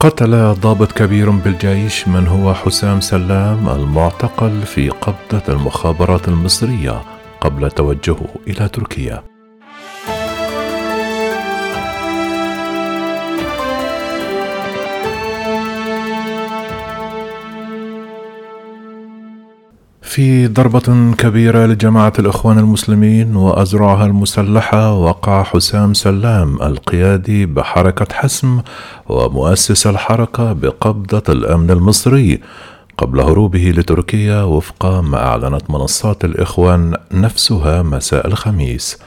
قتل ضابط كبير بالجيش من هو حسام سلام المعتقل في قبضة المخابرات المصرية قبل توجهه إلى تركيا. في ضربة كبيرة لجماعة الإخوان المسلمين وأزرعها المسلحة وقع حسام سلام القيادي بحركة حسم ومؤسس الحركة بقبضة الأمن المصري. قبل هروبه لتركيا وفق ما أعلنت منصات الإخوان نفسها مساء الخميس.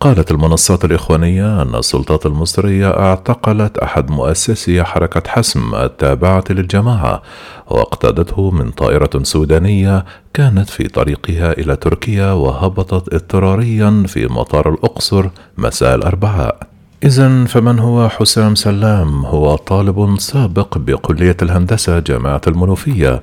قالت المنصات الإخوانية أن السلطات المصرية اعتقلت أحد مؤسسي حركة حسم التابعة للجماعة واقتادته من طائرة سودانية كانت في طريقها إلى تركيا وهبطت اضطراريا في مطار الأقصر مساء الأربعاء. إذا فمن هو حسام سلام؟ هو طالب سابق بكلية الهندسة جامعة المنوفية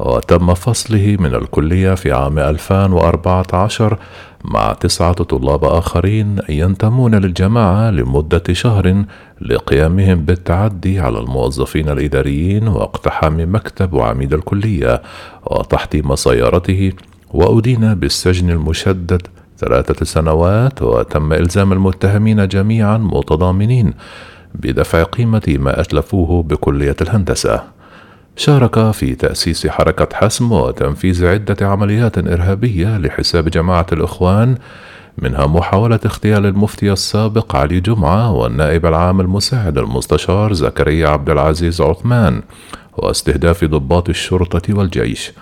وتم فصله من الكلية في عام 2014 مع تسعة طلاب آخرين ينتمون للجماعة لمدة شهر لقيامهم بالتعدي على الموظفين الإداريين واقتحام مكتب وعميد الكلية وتحطيم سيارته وأدين بالسجن المشدد ثلاثة سنوات وتم إلزام المتهمين جميعا متضامنين بدفع قيمة ما أتلفوه بكلية الهندسة. شارك في تأسيس حركة حسم وتنفيذ عدة عمليات إرهابية لحساب جماعة الإخوان منها محاولة اغتيال المفتي السابق علي جمعة والنائب العام المساعد المستشار زكريا عبد العزيز عثمان واستهداف ضباط الشرطة والجيش.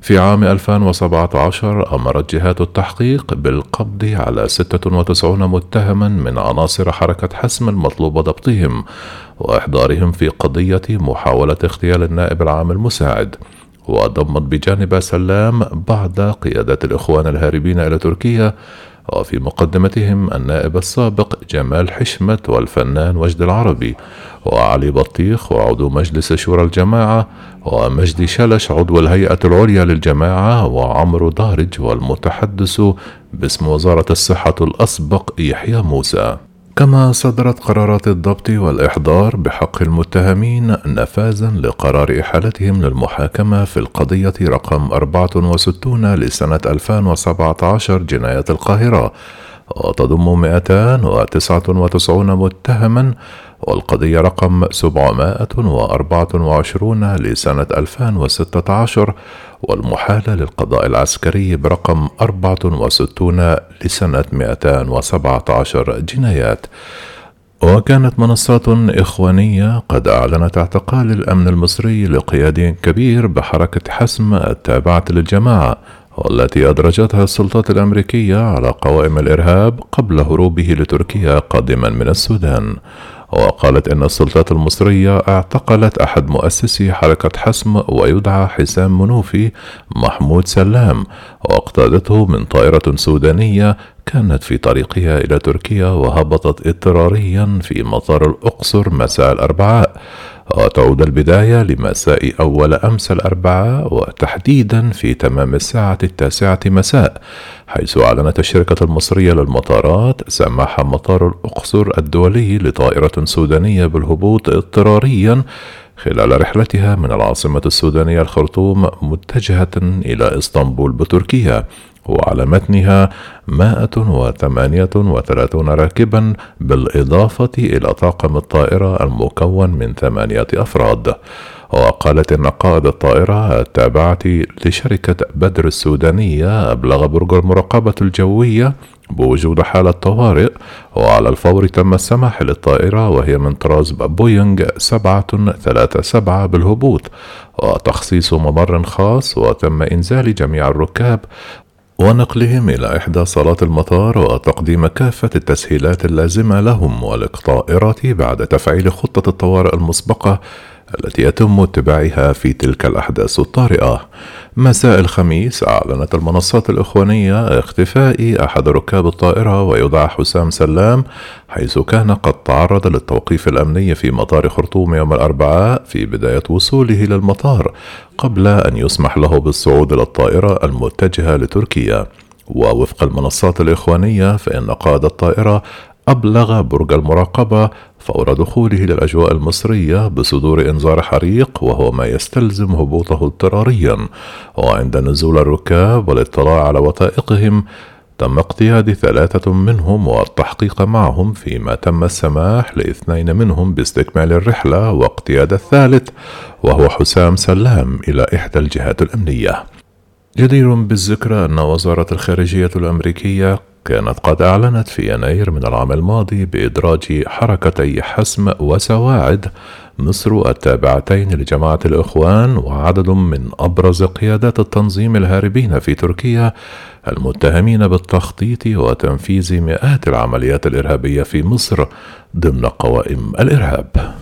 في عام 2017 أمرت جهات التحقيق بالقبض على 96 متهما من عناصر حركة حسم المطلوب ضبطهم وإحضارهم في قضية محاولة اغتيال النائب العام المساعد. وضمت بجانب سلام بعض قيادات الإخوان الهاربين إلى تركيا وفي مقدمتهم النائب السابق جمال حشمت والفنان وجد العربي. وعلي بطيخ وعضو مجلس شورى الجماعة ومجدي شلش عضو الهيئة العليا للجماعة وعمرو دارج والمتحدث باسم وزارة الصحة الأسبق يحيى موسى. كما صدرت قرارات الضبط والإحضار بحق المتهمين نفاذا لقرار إحالتهم للمحاكمة في القضية رقم 64 لسنة 2017 جناية القاهرة. وتضم 299 متهما والقضية رقم 724 لسنة 2016 والمحالة للقضاء العسكري برقم 64 لسنة 217 جنايات وكانت منصات إخوانية قد أعلنت اعتقال الأمن المصري لقيادي كبير بحركة حسم التابعة للجماعة والتي أدرجتها السلطات الأمريكية على قوائم الإرهاب قبل هروبه لتركيا قادما من السودان. وقالت إن السلطات المصرية اعتقلت أحد مؤسسي حركة حسم ويدعى حسام منوفي محمود سلام واقتادته من طائرة سودانية كانت في طريقها إلى تركيا وهبطت اضطراريا في مطار الأقصر مساء الأربعاء. وتعود البداية لمساء أول أمس الأربعاء وتحديدا في تمام الساعة التاسعة مساء حيث أعلنت الشركة المصرية للمطارات سماح مطار الأقصر الدولي لطائرة سودانية بالهبوط اضطراريا خلال رحلتها من العاصمة السودانية الخرطوم متجهة إلى إسطنبول بتركيا وعلى متنها 138 راكبا بالإضافة إلى طاقم الطائرة المكون من ثمانية أفراد. وقالت إن قائد الطائرة التابعة لشركة بدر السودانية أبلغ برج المراقبة الجوية بوجود حالة طوارئ وعلى الفور تم السماح للطائرة وهي من طراز بوينغ 737 بالهبوط وتخصيص ممر خاص وتم إنزال جميع الركاب ونقلهم إلى إحدى صالات المطار وتقديم كافة التسهيلات اللازمة لهم وللطائرة بعد تفعيل خطة الطوارئ المسبقة التي يتم اتباعها في تلك الأحداث الطارئة. مساء الخميس أعلنت المنصات الإخوانية اختفاء أحد ركاب الطائرة ويدعى حسام سلام حيث كان قد تعرض للتوقيف الأمني في مطار خرطوم يوم الأربعاء في بداية وصوله للمطار قبل أن يسمح له بالصعود إلى الطائرة المتجهة لتركيا. ووفق المنصات الإخوانية فإن قائد الطائرة أبلغ برج المراقبة فور دخوله للأجواء المصرية بصدور إنذار حريق وهو ما يستلزم هبوطه اضطراريا وعند نزول الركاب والاطلاع على وثائقهم تم اقتياد ثلاثة منهم والتحقيق معهم فيما تم السماح لاثنين منهم باستكمال الرحلة واقتياد الثالث وهو حسام سلام إلى إحدى الجهات الأمنية. جدير بالذكر أن وزارة الخارجية الأمريكية كانت قد أعلنت في يناير من العام الماضي بإدراج حركتي حسم وسواعد مصر التابعتين لجماعة الإخوان وعدد من أبرز قيادات التنظيم الهاربين في تركيا المتهمين بالتخطيط وتنفيذ مئات العمليات الإرهابية في مصر ضمن قوائم الإرهاب.